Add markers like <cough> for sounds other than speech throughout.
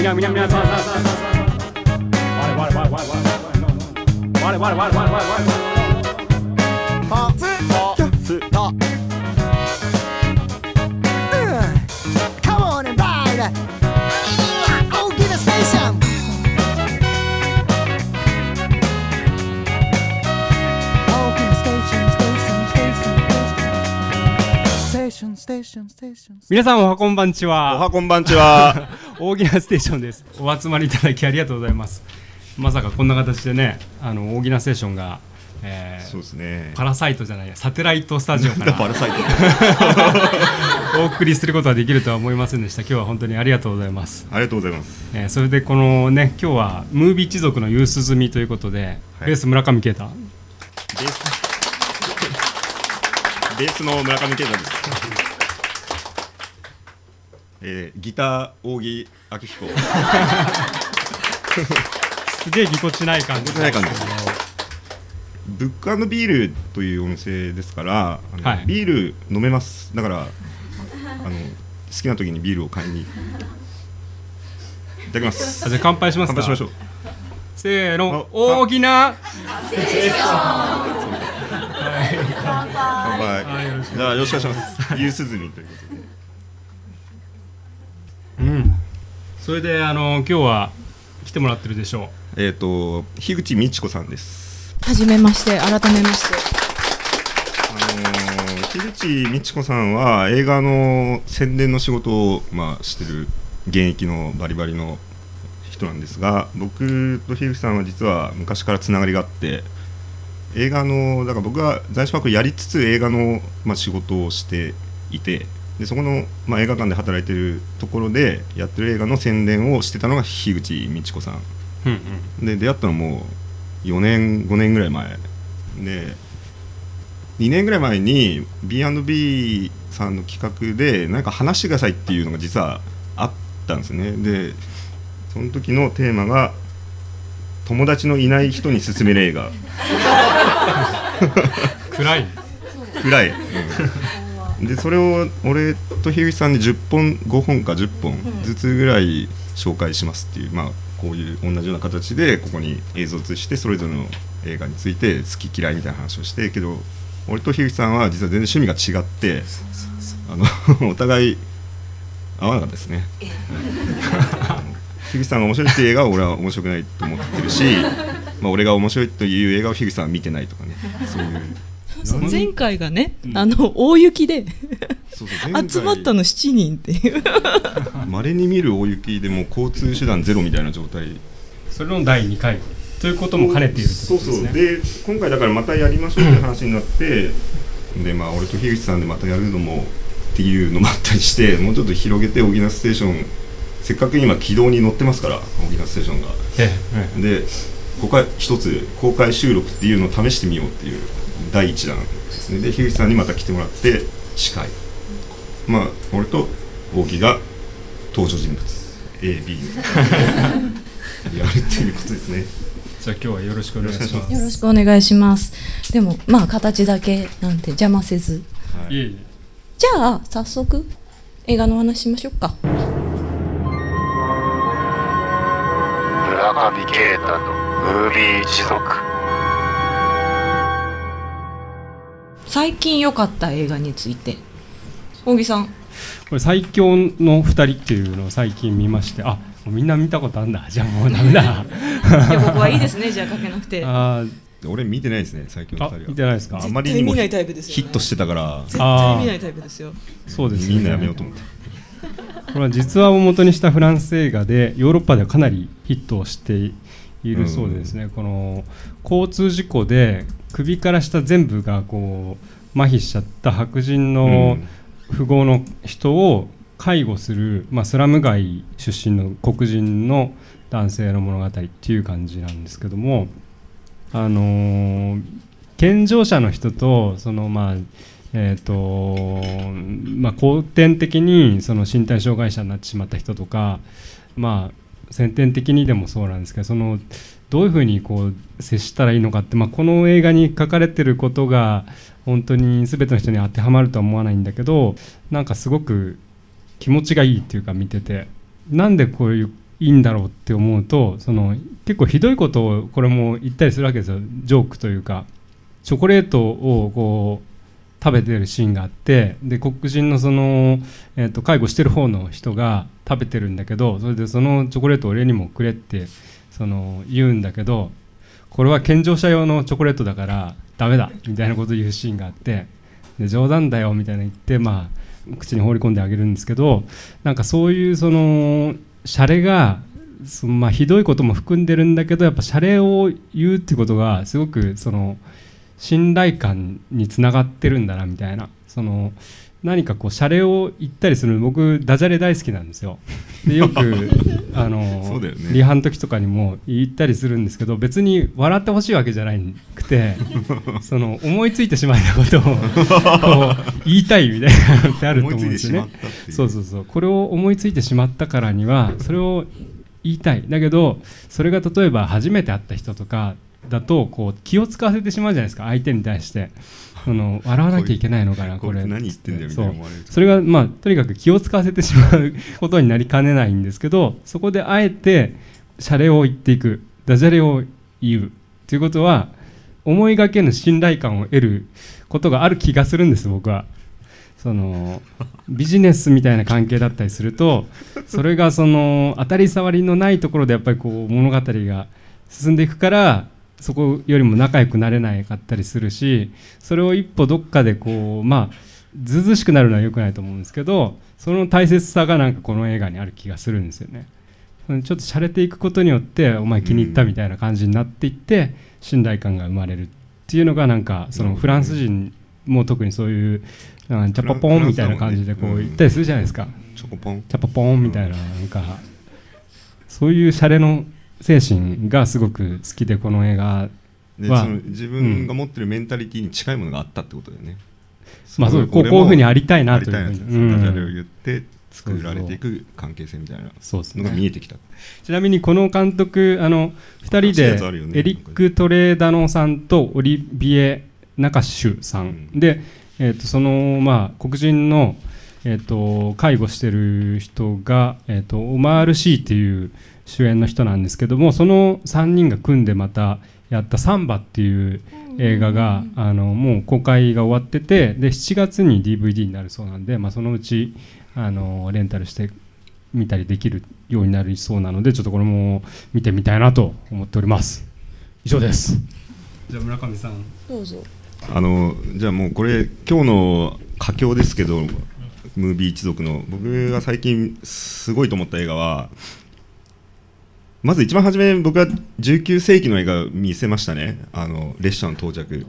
みなみなみなさあさあさあさあ我々我々我々我々我々我さんおはこんばんちおははこんばんちは大喜なステーションです。お集まりいただきありがとうございます。まさかこんな形でねあの大喜なステーションが、えーそうですね。パラサイトじゃないやサテライトスタジオからバルサイト。<laughs> お送りすることができるとは思いませんでした。今日は本当にありがとうございます、ありがとうございます。えーそれでこのね今日はムービー一族のユース済みということで、はい。ベース村上啓太。ベース。ベースの村上健太ですえー、ギター扇明彦。すげえぎこちない感じ。ない感じ。ブックビールというお店ですからはい。ビール飲めます。だからあの好きな時にビールを買いに。いただきます。あじゃあ乾杯しますか。乾杯しましょう。せーの。あ大きな乾杯。じゃあよろしくお願いします。ゆうすずみということでうん。それであの今日は来てもらってるでしょえっ、と樋口美智子さんです。はじめまして、改めまして。あのー、樋口美智子さんは映画の宣伝の仕事を、まあ、してる現役のバリバリの人なんですが僕と樋口さんは実は昔からつながりがあって映画のだから僕は在所パークやりつつ映画の、まあ、仕事をしていてでそこの、まあ、映画館で働いてるところでやってる映画の宣伝をしてたのが樋口美智子さん。ううんうん。で出会ったのも4年5年ぐらい前。で2年ぐらい前に B&B さんの企画でなんか話してくださいっていうのが実はあったんですね。でその時のテーマが友達のいない人に勧める映画。<laughs> 暗い暗い、う <laughs> んでそれを俺と樋口さんで10本5本か10本ずつぐらい紹介しますっていう、まあこういう同じような形でここに映像を映してそれぞれの映画について好き嫌いみたいな話をしてけど俺と樋口さんは実は全然趣味が違ってあの <laughs> お互い合わなかったですね。<laughs> 樋口さんが面白いっていう映画は俺は面白くないと思ってるし、まあ、俺が面白いという映画を樋口さんは見てないとかね。そういう前回がね、あの大雪でそうそう前回。集まったの7人っていう。<laughs> まれに見る大雪でもう交通手段ゼロみたいな状態。それの第2回。ということも兼ねているってそうことですね。そうで今回だからまたやりましょうって話になってでまあ俺と樋口さんでまたやるのもっていうのもあったりしてもうちょっと広げてオギナステーションせっかく今軌道に乗ってますからオギナステーションが。ええ。でここは一つ公開収録っていうのを試してみようっていう第一弾ですね。で樋口さんにまた来てもらって司会。まあ俺と大木が登場人物。AB <laughs> やるっていうことですね。じゃあ今日はよろしくお願いします。よろしくお願いします。でも、まあ、形だけなんて邪魔せず。はい。じゃあ、早速、映画の話しましょうか。村上慶太のムービー一族最近良かった映画について。大木さん。これ最強の2人っていうのを最近見ましてあみんな見たことあるんだ。じゃあもうダメだ。<laughs> いや、僕はいいですね、じゃあ、かけなくて。あ俺見てないですね最近のあ二人は。見てないですか？あまりにも絶対見ないタイプですよヒットしてたから。絶対見ないタイプですよ。そうですみんなやめようと思って。これは実話を元にしたフランス映画でヨーロッパではかなりヒットをしているそうでですね、この交通事故で首から下全部がこう麻痺しちゃった白人の富豪の人を介護する、まあ、スラム街出身の黒人の男性の物語っていう感じなんですけども、あのー健常者の人とそのまあえーとまあ、後天的にその身体障害者になってしまった人とか、まあ、先天的にでもそうなんですけどそのどういうふうにこう接したらいいのかって、まあ、この映画に書かれてることが本当に全ての人に当てはまるとは思わないんだけどなんかすごく気持ちがいいっていうか見ててなんでこういういいんだろうって思うとその結構ひどいことをこれも言ったりするわけですよ。ジョークというかチョコレートをこう食べてるシーンがあってで黒人のその、えー、と介護してる方の人が食べてるんだけどそれでそのチョコレートを俺にもくれってその言うんだけどこれは健常者用のチョコレートだからダメだみたいなことを言うシーンがあってで冗談だよみたいな言ってまあ口に放り込んであげるんですけどなんかそういうそのシャレがそのまあひどいことも含んでるんだけどやっぱシャレを言うってことがすごくその信頼感につながってるんだなみたいな。その何かこうシャレを言ったりする僕ダジャレ大好きなんですよ。でよく <laughs> あのね。リハの時とかにも言ったりするんですけど別に笑ってほしいわけじゃなくて <laughs> その思いついてしまったことを <laughs> 言いたいみたいなのってあると思うんですよね。そうそうそう。これを思いついてしまったからにはそれを言いたい。だけどそれが例えば初めて会った人とかだとこう気を使わせてしまうじゃないですか相手に対して。その <laughs> 笑わなきゃいけないのかなここれ。何言ってんだよみたいなそれがまあとにかく気を使わせてしまうことになりかねないんですけどそこであえてシャレを言っていく。ダジャレを言うということは思いがけぬ信頼感を得ることがある気がするんです僕は。そのビジネスみたいな関係だったりするとそれがその当たり障りのないところでやっぱりこう物語が進んでいくからそこよりも仲良くなれないかったりするしそれを一歩どっかでこうまあずうずうしくなるのは良くないと思うんですけどその大切さがなんかこの映画にある気がするんですよね。ちょっと洒落ていくことによってお前気に入ったみたいな感じになっていって信頼感が生まれるっていうのがなんかそのフランス人も特にそういうチャパポンみたいな感じでこう言ったりするじゃないですか。チョコポンチャパポンみたいななんかそういうシャレの精神がすごく好きでこの映画は。でその自分が持ってるメンタリティに近いものがあったってことだよね、まあそうこういうふうにありたいなという。ありたいなとうん。ダジャレを言って作られていく関係性みたいなのが見ねえてきた、ちなみにこの監督あの2人でエリック・トレーダノさんとオリビエ・ナカシュさん。で、えー、とその、まあ、黒人の、えー、と介護してる人が、えー、とオマール・シーっていう主演の人なんですけどもその3人が組んでまたやった「サンバ」っていう映画があのもう公開が終わっててで7月に DVD になるそうなんで、まあ、そのうちあのレンタルして見たりできるようになりそうなのでちょっとこれも見てみたいなと思っております。以上です。じゃあ村上さん。どうぞ。あのじゃあもうこれ今日の佳境ですけどムービー一族の。僕が最近すごいと思った映画はまず一番初め僕は19世紀の映画を見せましたね。あの列車の到着。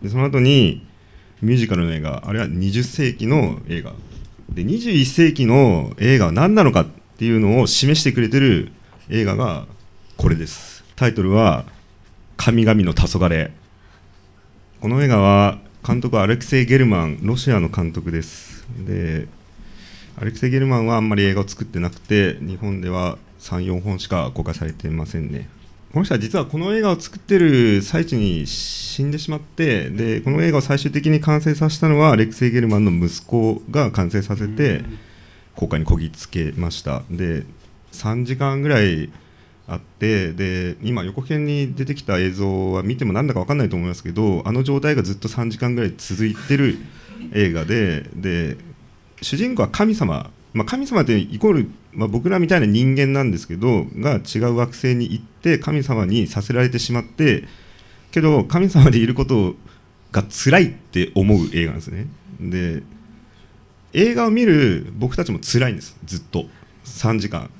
でその後にミュージカルの映画あれは20世紀の映画。で21世紀の映画は何なのかっていうのを示してくれてる映画がこれです。タイトルは「神々の黄昏。この映画は監督はアレクセイ・ゲルマンロシアの監督です。でアレクセイ・ゲルマンはあんまり映画を作ってなくて日本では34本しか公開されてませんね。この人は実はこの映画を作ってる最中に死んでしまってでこの映画を最終的に完成させたのはアレクセイ・ゲルマンの息子が完成させて公開にこぎつけました。で3時間ぐらいあってで今横編に出てきた映像は見てもなんだか分かんないと思いますけどあの状態がずっと3時間ぐらい続いてる映画でで主人公は神様、まあ、神様ってイコール、まあ、僕らみたいな人間なんですけどが違う惑星に行って神様にさせられてしまってけど神様でいることが辛いって思う映画なんですね。で映画を見る僕たちも辛いんです。ずっと。3時間。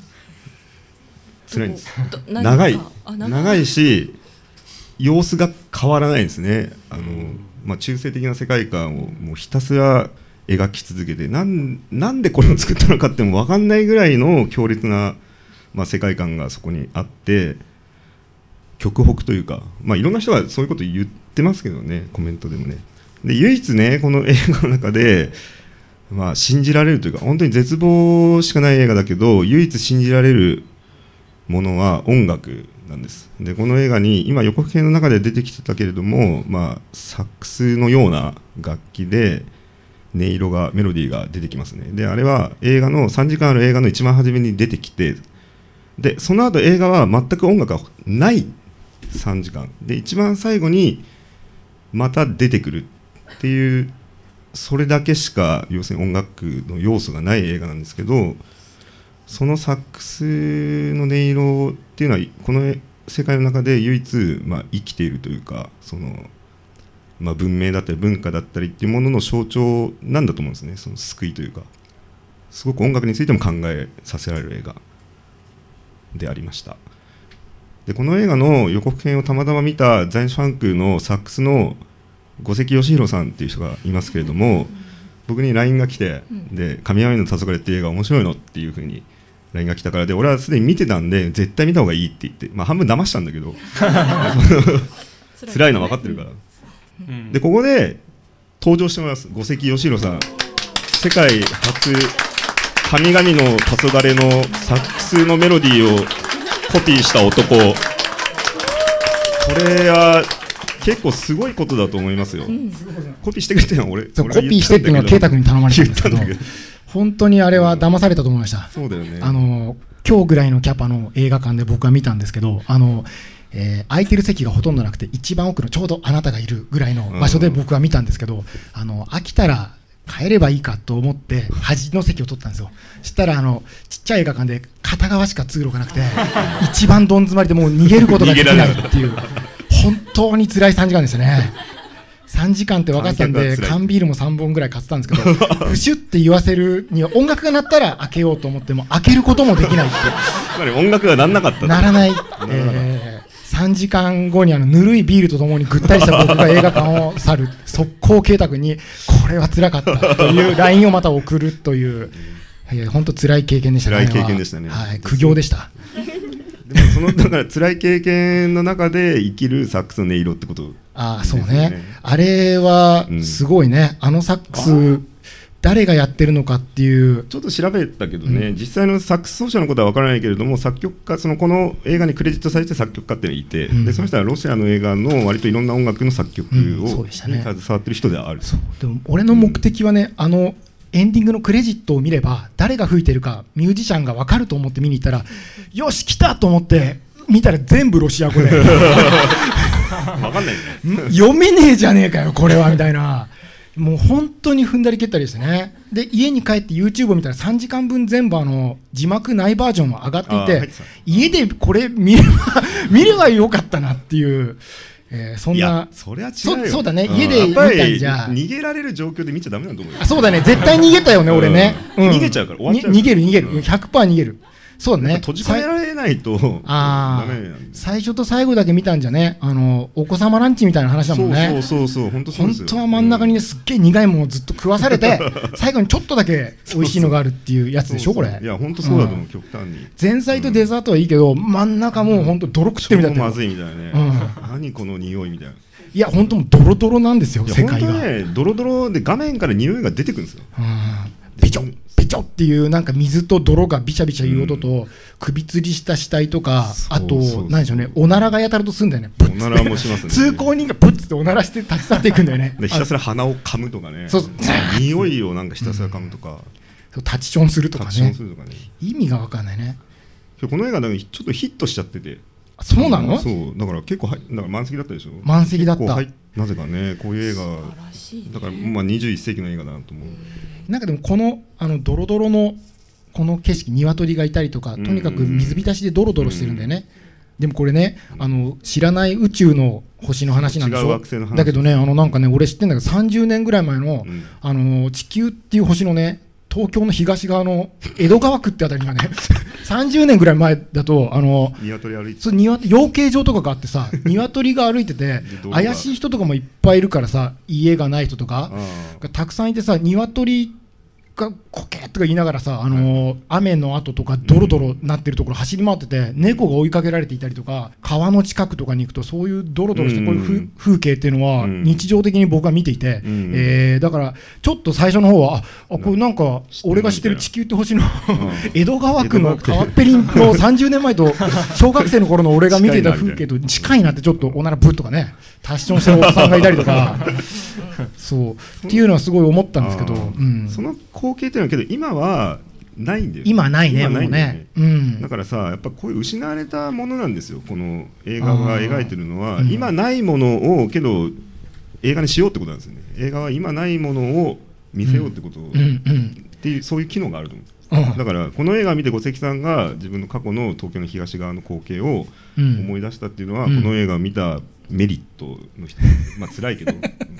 辛いんです。長い。あ長い。し様子が変わらないんですね。あの、まあ、中性的な世界観をもうひたすら描き続けてなんなんでこれを作ったのかっても分かんないぐらいの強烈な、まあ、世界観がそこにあって極北というか、まあ、いろんな人がそういうこと言ってますけどねコメントでもね。で唯一ねこの映画の中で、まあ、信じられるというか本当に絶望しかない映画だけど唯一信じられるものは音楽なんです。でこの映画に今予告編の中で出てきてたけれども、まあ、サックスのような楽器で音色がメロディーが出てきますねであれは映画の3時間ある映画の一番初めに出てきてでその後映画は全く音楽がない3時間で一番最後にまた出てくるっていうそれだけしか要するに音楽の要素がない映画なんですけどそのサックスの音色っていうのはこの世界の中で唯一、まあ、生きているというかその、まあ、文明だったり文化だったりっていうものの象徴なんだと思うんですね。その救いというか。すごく音楽についても考えさせられる映画でありました。でこの映画の予告編をたまたま見たザイン・ファンクのサックスの五関義弘さんっていう人がいますけれども、僕に LINE が来て「で神山の黄昏っていう映画面白いの?」っていうふうに LINE が来たからで俺はすでに見てたんで絶対見た方がいいって言って、まあ、半分騙したんだけど。<laughs> 辛いの分かってるから。でここで登場してもらいます。五関義弘さん。世界初神々の黄昏のサックスのメロディーをコピーした男。これは結構すごいことだと思いますよ、コピーしてくれたよ俺そう俺がコピーしてっていうのは圭太君に頼まれたんですけど。言ったんだけど。本当にあれは騙されたと思いました。そうだよね。あの今日ぐらいのキャパの映画館で僕は見たんですけどあの、えー空いてる席がほとんどなくて一番奥のちょうどあなたがいるぐらいの場所で僕は見たんですけど、あの飽きたら帰ればいいかと思って端の席を取ったんですよ。したらあのちっちゃい映画館で片側しか通路がなくて一番どん詰まりでもう逃げることができないっていう本当に辛い3時間でしたね。3時間って分かってたんで缶ビールも3本ぐらい買ってたんですけどプシュって言わせるには音楽が鳴ったら開けようと思っても開けることもできないってつまり音楽がなんなかったならない、えー3時間後にあのぬるいビールとともにぐったりした僕が映画館を去る速攻圭太君にこれは辛かった。という LINE をまた送るという、えー、本当辛い経験でしたね。辛い経験でしたね。は。はい、苦行でした。でもそのだから辛い経験の中で生きるサックスの音色ってことああそうね。あれはうんすごいね、あのサックス誰がやってるのかっていう。ちょっと調べたけどね、実際のサックス奏者のことは分からないけれども作曲家そのこの映画にクレジットされて作曲家っていうのがいて、うん。でその人はロシアの映画の割といろんな音楽の作曲うん。を、そうでしたね。に携わってる人ではあるそう。でも俺の目的はね、あのエンディングのクレジットを見れば誰が吹いてるかミュージシャンが分かると思って見に行ったらよし来たと思って見たら全部ロシア語で。<laughs> 分かんないね。ん <laughs> 読めねえじゃねえかよこれはみたいなもう本当に踏んだり蹴ったりですね。で家に帰って YouTube を見たら3時間分全部あの字幕ないバージョンも上がっていて家でこれ見れば <laughs> 見ればよかったなっていう、えーそんなそれは違うよ。そそうだね。ん。家で見たんじゃ。逃げられる状況で見ちゃダメなんだと思うよあそうだね。絶対逃げたよね、俺ね、うん。逃げちゃうから終わっちゃうから。に逃げる逃げる。100%逃げるそうだね閉じ込められないと最初と最後だけ見たんじゃね。あのお子様ランチみたいな話だもんね。そうそうそう本当本当は真ん中にねすっげえ苦いものをずっと食わされて <laughs> 最後にちょっとだけ美味しいのがあるっていうやつでしょこれ。いや本当そうだと思う、うん。極端に。前菜とデザートはいいけど真ん中もう本当泥食ってるみたいな超まずいみたいなね、う何この匂いみたいな。いや本当もうドロドロなんですよや世界が、ドロドロで画面から匂いが出てくるんですよ。うん。ビチョビチョっていうなんか水と泥がビチャビチャいう音と、首吊りした死体とかあとそうそう何でしょうねおならがやたるとすんだよね。ブッおならもしますね。通行人がブッつっておならして立ち去っていくんだよね。でひたすら鼻を噛むとかね。そう匂いをなんかひたすら噛むとか、そうタッチションするとかね。ね。意味が分かんないね。この映画なんかちょっとヒットしちゃってて。あそうなの？そう。だから結構はいだから満席だったでしょ？満席だった。なぜかねこういう映画。ね。だからまあ21世紀の映画だなと思うなんかでもこのあのドロドロのこの景色鶏がいたりとかとにかく水浸しでドロドロしてるんだよね、でもこれねあの知らない宇宙の星の話なんでしょだけどねあのなんかね俺知ってんだけど30年ぐらい前の,、うん。あの地球っていう星のね東京の東側の江戸川区ってあたりにはね <laughs> 30年ぐらい前だとあの鶏歩いて養鶏場とかがあってさ <laughs> 鶏が歩いてて怪しい人とかもいっぱいいるからさ家がない人とかあがたくさんいてさ鶏がコケッとか言いながらさ、あのー雨の後とかドロドロなってるところ走り回ってて、猫が追いかけられていたりとか川の近くとかに行くとそういうドロドロしたこういう風,、景っていうのはうん。日常的に僕は見ていて、うんえーだからちょっと最初の方はああこれなんか俺が知ってる地球って星のん。江戸川区の川川っぺりんの <laughs> 30年前と小学生の頃の俺が見ていた風景と近いなってちょっとおならぶっとかねタッションしてるおっさんがいたりとかそう。っていうのはすごい思ったんですけど、うん、その光景っていうのはけど今はないんだよ今ないねないんだよね。うん。だからさやっぱこういう失われたものなんですよ。この映画が描いてるのは、うん。今ないものをけど映画にしようってことなんですよね。映画は今ないものを見せようってこと。っていうそういう機能があると思う。うんだからこの映画を見て五関さんが自分の過去の東京の東側の光景をうん。思い出したっていうのは、うん。この映画を見たメリットの人。まあ辛いけど。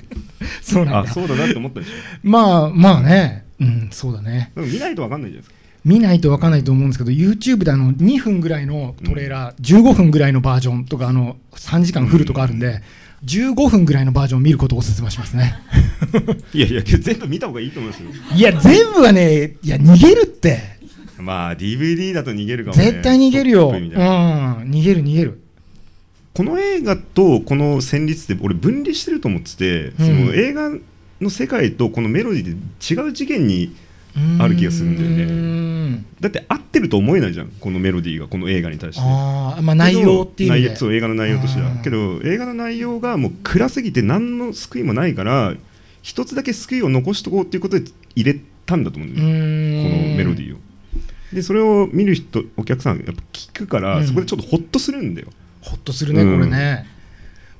<laughs> そうなんだ。あそうだなって思ったでしょ。まあまあね。うんそうだね。でも見ないと分かんないじゃないですか。見ないと分かんないと思うんですけど YouTube であの2分ぐらいのトレーラー、15分ぐらいのバージョンとかあの3時間フルとかあるんで、15分ぐらいのバージョンを見ることをお勧めしますね。<laughs> いやいや全部見た方がいいと思いますよ。いや全部はねいや逃げるって。まあ DVD だと逃げるかもね。絶対逃げるよ、うん。逃げる逃げるこの映画とこの旋律って俺分離してると思ってて、その映画の世界とこのメロディーで違う次元にある気がするんだよね。ねだって合ってると思えないじゃんこのメロディーがこの映画に対して。ああまあ内容っていうそう映画の内容としては。けど映画の内容がもう暗すぎて何の救いもないから一つだけ救いを残しとこうっていうことで入れたんだと思うんだよね。このメロディーを。でそれを見る人お客さんやっぱ聞くから、うん。そこでちょっとホッとするんだよほっとするね、うんこれね。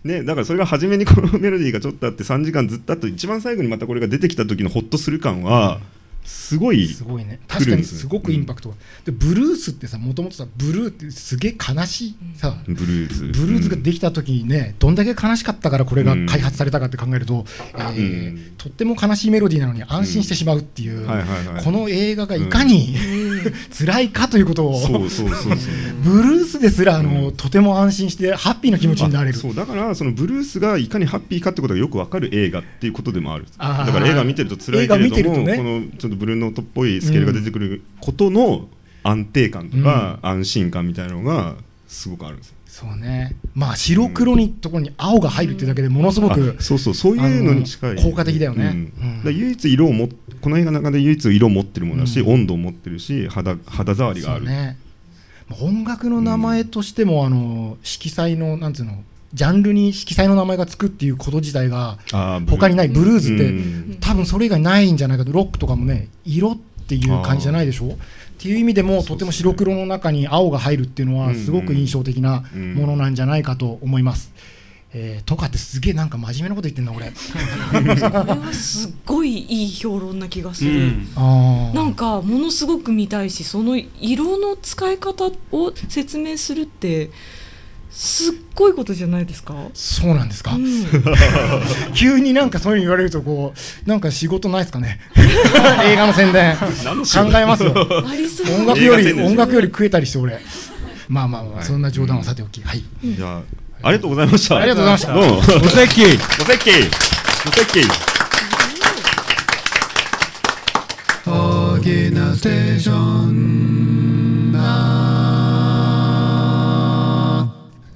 ね、だからそれが初めにこのメロディーがちょっとあって3時間ずっとあって一番最後にまたこれが出てきた時のホッとする感はすごいすごいね。来確かにすごくインパクトが、でブルースってさもともとさブルーってすげえ悲しいさ、ブルーズ。ブルーズができた時にね、どんだけ悲しかったからこれが開発されたかって考えると、えーうん。とっても悲しいメロディーなのに安心してしまうっていう、この映画がいかに、<laughs> 辛いかということを。そうそうそうそう。ブルースですらあの、うん。とても安心してハッピーな気持ちになれる。あそうだからそのブルースがいかにハッピーかってことがよくわかる映画っていうことでもある。あー。だから映画見てると辛いけれども、ね。このちょっとブルーノートっぽいスケールが出てくることの安定感とか安心感みたいなのがすごくあるんですよ。そうね。まあ白黒にところに青が入るっていうだけでものすごく、あそうそう。そういうのに近い。効果的だよね。うん。うん。だから唯一色をもこの映画の中で唯一色を持ってるものだし、うん。温度を持ってるし肌肌触りがある、ね。まあ音楽の名前としても、あの色彩のなんつうのジャンルに色彩の名前がつくっていうこと自体が他にないブルーズって、うん。多分それ以外ないんじゃないかと。ロックとかもね色っていう感じじゃないでしょ？っていう意味でもとても白黒の中に青が入るっていうのはうんすごく印象的なうんものなんじゃないかと思います。えーとかってすげえなんか真面目なこと言ってんな俺。これはすっごいいい評論な気がする、あーなんかものすごく見たいしその色の使い方を説明するってすっごいことじゃないですか、そうなんですか、うん、<laughs> 急になんかそういうの言われるとこうなんか仕事ないですかね？<laughs> 映画の宣伝。考えますよ。音楽より音楽より食えたりして俺。まあまあまあ、そんな冗談はさておき。はい。じゃあありがとうございました。ありがとうございました。どうも。お席お席お席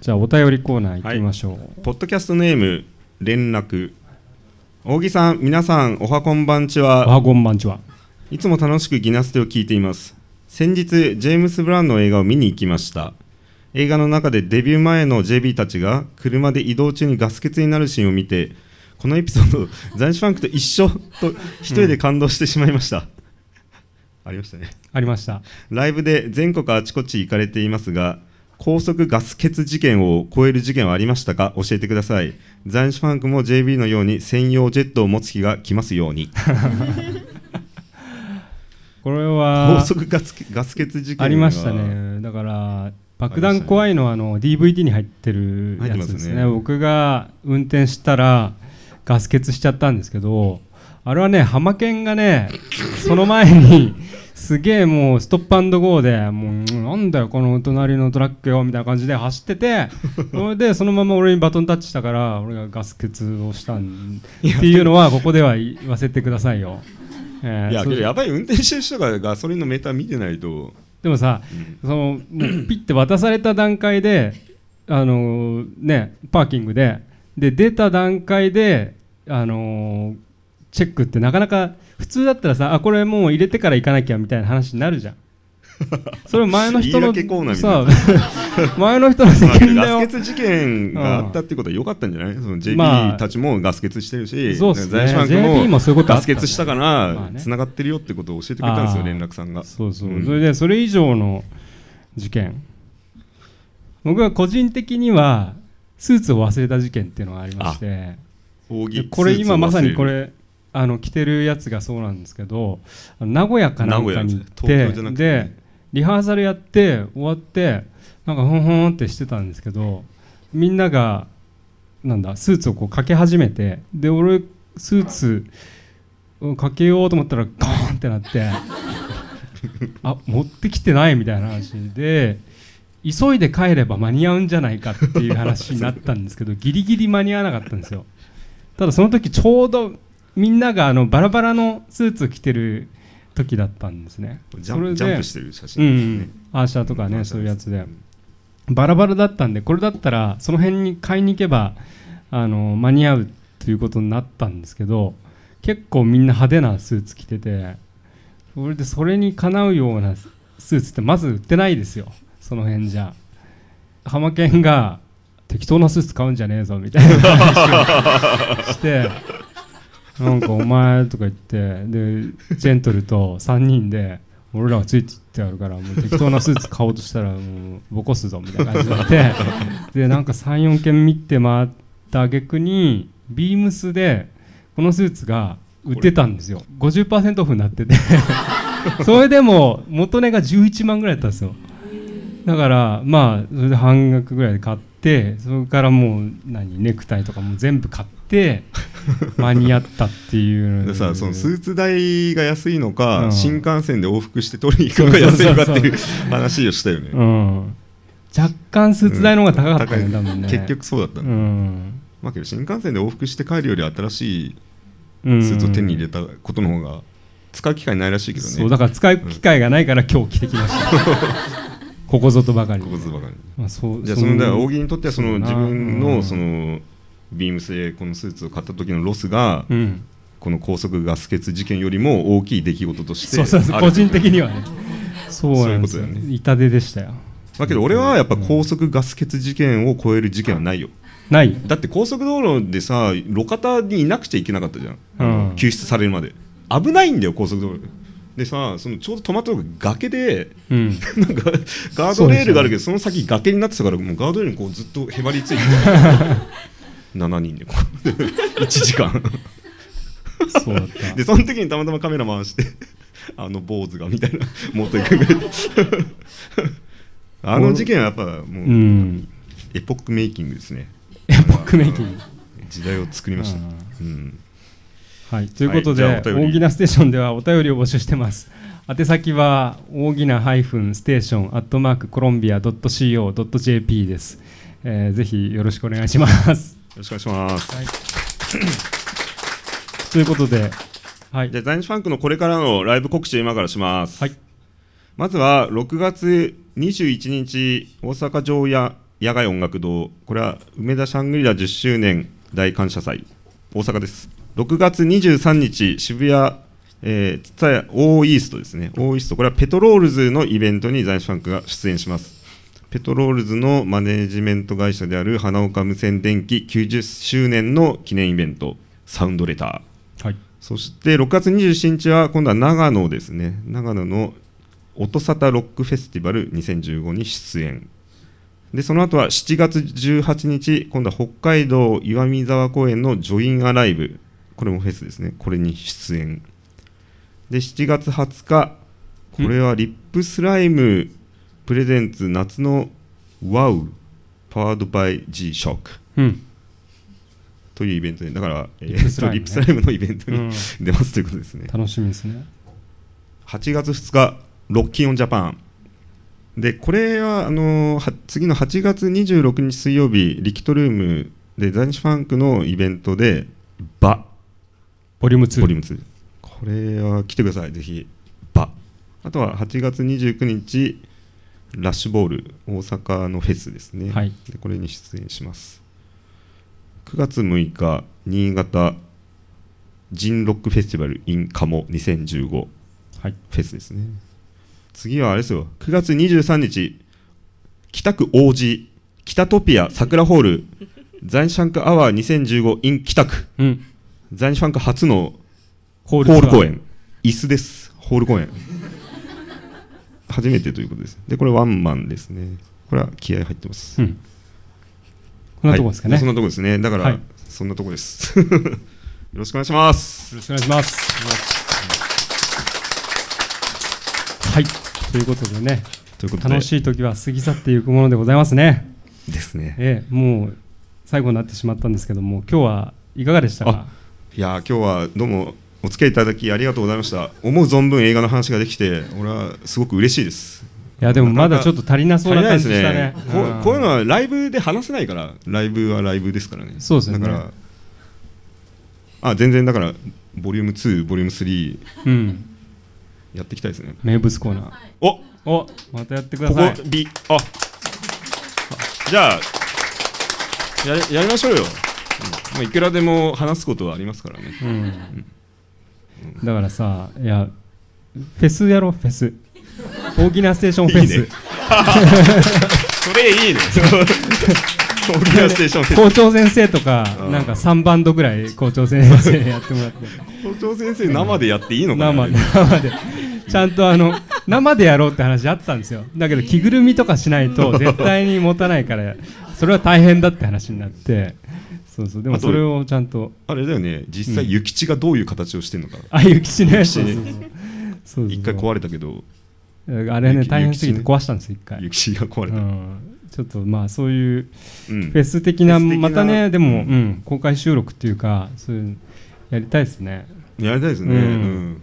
じゃあお便りコーナー行きましょう、ポッドキャストネーム連絡。大木さん皆さんおはこんばんちは。おはこんばんちは。いつも楽しくギナステを聞いています。先日ジェームス・ブラウンの映画を見に行きました。映画の中でデビュー前の JB たちが車で移動中にガス欠になるシーンを見てこのエピソードザンシファンクと一緒と一人で感動してしまいました、ありましたね。ありました。ライブで全国あちこち行かれていますが高速ガス欠事件を超える事件はありましたか？教えてください。ザンシファンクも JB のように専用ジェットを持つ日が来ますように。<laughs> これ高は速ガスガス欠事件ありましたね。だから爆弾怖いのはあの DVD に入ってるやつですね。ね。僕が運転したらガス欠しちゃったんですけどあれはねハマケンがねその前にすげえもうストップアンドゴーでもうなんだよこの隣のトラックよみたいな感じで走ってて <laughs> それでそのまま俺にバトンタッチしたから俺がガス欠をしたんっていうのはここでは言わせてくださいよ。えーいやそうけどやばい運転してる人がガソリンのメーター見てないと。でもさ、そのもうピッて渡された段階で、あのーね、パーキングでで出た段階で、あのーチェックってなかなか普通だったらさあこれもう入れてから行かなきゃみたいな話になるじゃん。<laughs> それ前の人のさ <laughs> 前の人の責まあ任だよ。ガス欠事件があったってことは良かったんじゃない？その JP まあ。たちもガス欠してるし、そうっすね。在所 JP ももそういうことあガス欠したかまらつながってるよってことを教えてくれたんですよ連絡さんが。そうそう、うん。それでそれ以上の事件。僕は個人的にはスーツを忘れた事件っていうのがありまして。これ今まさにこれあの着てるやつがそうなんですけど名古屋かなんかに行ってでリハーサルやって終わってなんかふんふんってしてたんですけどみんながなんだスーツをこうかけ始めてで俺スーツをかけようと思ったらゴーンってなってあ持ってきてないみたいな話で急いで帰れば間に合うんじゃないかっていう話になったんですけどギリギリ間に合わなかったんですよ。ただその時ちょうどみんながあのバラバラのスーツ着てる時だったんですね。ジャンプジャンプしてる写う真ですね。ん、アーシャーとかねそういうやつで。バラバラだったんでこれだったらその辺に買いに行けばあの間に合うということになったんですけど結構みんな派手なスーツ着ててそれでそれにかなうようなスーツってまず売ってないですよ。その辺じゃ。ハマケンが適当なスーツ買うんじゃねえぞみたいな話をしてなんかお前とか言ってでジェントルと3人で俺らがついていってやるからもう適当なスーツ買おうとしたらもうボコすぞみたいな感じになってでなんか34件見て回った挙句にビームスでこのスーツが売ってたんですよ。50%オフになってて。それでも元値が11万ぐらいだったんですよ。だからまあそれで半額ぐらいで買ってそれからもう何ネクタイとかも全部買って間に合ったっていうで。さそのスーツ代が安いのか、うん。新幹線で往復して取りに行くのが安いのかっていう話をしたよね、うん。若干スーツ代の方が高かったね、うん。ね結局そうだった。うの、ん。まあけど新幹線で往復して帰るより新しいうんスーツを手に入れたことの方が使う機会ないらしいけどね。そうだから使う機会がないから今日着てきました。ここぞとばかり。ここずばかり。まあ、そうじゃあそのだから扇にとってはその自分うん。のそのビームスでこのスーツを買った時のロスがうん。この高速ガス欠事件よりも大きい出来事としてそうそうそうある。個人的にはね。そうなんですよ。ね。痛手でしたよ。だけど俺はやっぱ高速ガス欠事件を超える事件はないよ。ない。だって高速道路でさ路肩にいなくちゃいけなかったじゃん、うん。救出されるまで。危ないんだよ高速道路。でさそのちょうど止まったとこ崖でうん。<laughs> なんかガードレールがあるけどその先崖になってたからもうガードレールにこうずっとへばりついてた7人でこう1時間。そうだった。でその時にたまたまカメラ回して <laughs> あの坊主がみたいな持っていくぐらいあの事件はやっぱもう、うん。エポックメイキングですね。エポックメイキング。時代を作りました、うん。はい、ということで、はい。大喜なステーションではお便りを募集してます。宛先は大喜なステーションアットマークコロンビア .co.jp です、えー。ぜひよろしくお願いします。よろしくお願いします、<coughs> ということで、はい。じゃあ在日ファンクのこれからのライブ告知を今からします、はい。まずは6月21日大阪城野外音楽堂。これは梅田シャングリラ10周年大感謝祭。大阪です。6月23日渋谷えー、 TSUTAYA O-EAST ですね。 O-EAST。これはペトロールズのイベントに在日ファンクが出演しますペトロールズのマネージメント会社である花岡無線電機90周年の記念イベントサウンドレター。はい。そして6月27日は今度は長野ですね。長野の音沙汰ロックフェスティバル2015に出演でその後は7月18日今度は北海道岩見沢公園のジョインアライブ。これもフェスですね。これに出演。で7月20日これはリップスライムプレゼンツ夏のワウパワードバイ G ショックうん。というイベントでだから、えー RIP SLYME ね。 RIP SLYME のイベントに、うん。出ますということですね。楽しみですね。8月2日 ROCKIN'ON JAPAN。でこれはあのーは次の8月26日水曜日 LIQUIDROOM で在日ファンクのイベントでバ。ボリューム2。ボリューム2これは来てくださいぜひ。バ。あとは8月29日ラッシュボール大阪のフェスですね、はい。でこれに出演します。9月6日新潟ジンロックフェスティバル in カモ2015はい。フェスですね。次はあれですよ。9月23日北区王子北トピア桜ホールザインシャンクアワー2015 in 北区。うん。ザインシャンク初のホホール公演。椅子です。ホール公演初めてということです。でこれワンマンですね。これは気合入ってます、うん。こんなとこですかね、はい。そんなとこですね。だから、はい。そんなとこです。<laughs> よろしくお願いします。よろしくお願いします。はい、ということでね、ということで。楽しい時は過ぎ去っていくものでございますね。ですね。ええ、もう最後になってしまったんですけども、今日はいかがでしたか？いやー今日はどうもお付き合いいただきありがとうございました。思う存分映画の話ができて俺はすごく嬉しいです。いや、でもまだちょっと足りなそうな感じ足りしたね。ね。こんうこういうのはライブで話せないからライブはライブですからね。そうですよね。だからあ全然だからボリューム2ボリューム3うん、やっていきたいですね。名物コーナー。おお、またやってくだここさい。B あ。じゃあやりやりましょうよ、うん。もういくらでも話すことはありますからね。うん。だからさ、いや、フェスやろう、フェス。大きなステーションフェス。いいね。それいいね。大きなステーションフェス。校長先生とかう、ん。なんか3バンドぐらい校長先生やってもらって。校長先生生でやっていいのかな生で生で。ちゃんとあの生でやろうって話あったんですよ。だけど着ぐるみとかしないと絶対に持たないからそれは大変だって話になってそうそう。でもそれをちゃんと。あれだよね。実際諭吉がどういう形をしてるのか、あゆきちね。諭吉ねそう一回壊れたけど。あれね大変すぎて壊したんですよ一回。諭吉が壊れた、うん。ちょっとまあそういううん。フェス的なフェス的なまたねでも、うん。うん、公開収録っていうかそういうのやりたいですね。やりたいですね、うん。うん。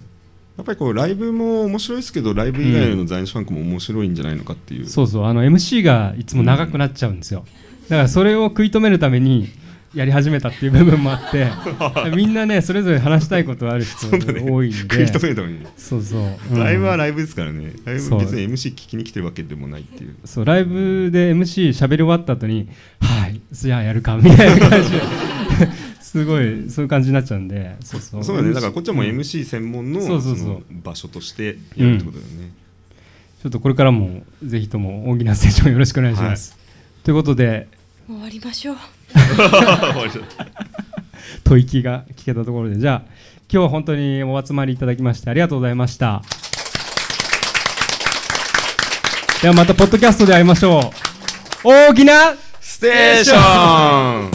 やっぱりこうライブも面白いですけどライブ以外の在日ファンクも面白いんじゃないのかっていう、そうそう。あの MC がいつも長くなっちゃうんですよ、だからそれを食い止めるためにやり始めたっていう部分もあって <laughs> みんなねそれぞれ話したいことある人多いんで。食い止めるためにそうそう、うん。ライブはライブですからね。ライブそう。別に MC 聞きに来てるわけでもないっていう。そうライブで MC 喋り終わった後に「はいじゃあやるか」みたいな感じで。<laughs> すごいそういう感じになっちゃうんで。そうそう。そうだね。だからこっちはもううん MC 専門のそうそうそう。場所としてやるってことだよね、ちょっとこれからもぜひとも大きなステーションよろしくお願いします、ということで。終わりましょう <laughs> 吐息が聞けたところで。じゃあ今日は本当にお集まりいただきましてありがとうございました。ではまたポッドキャストで会いましょう。大きなステーション。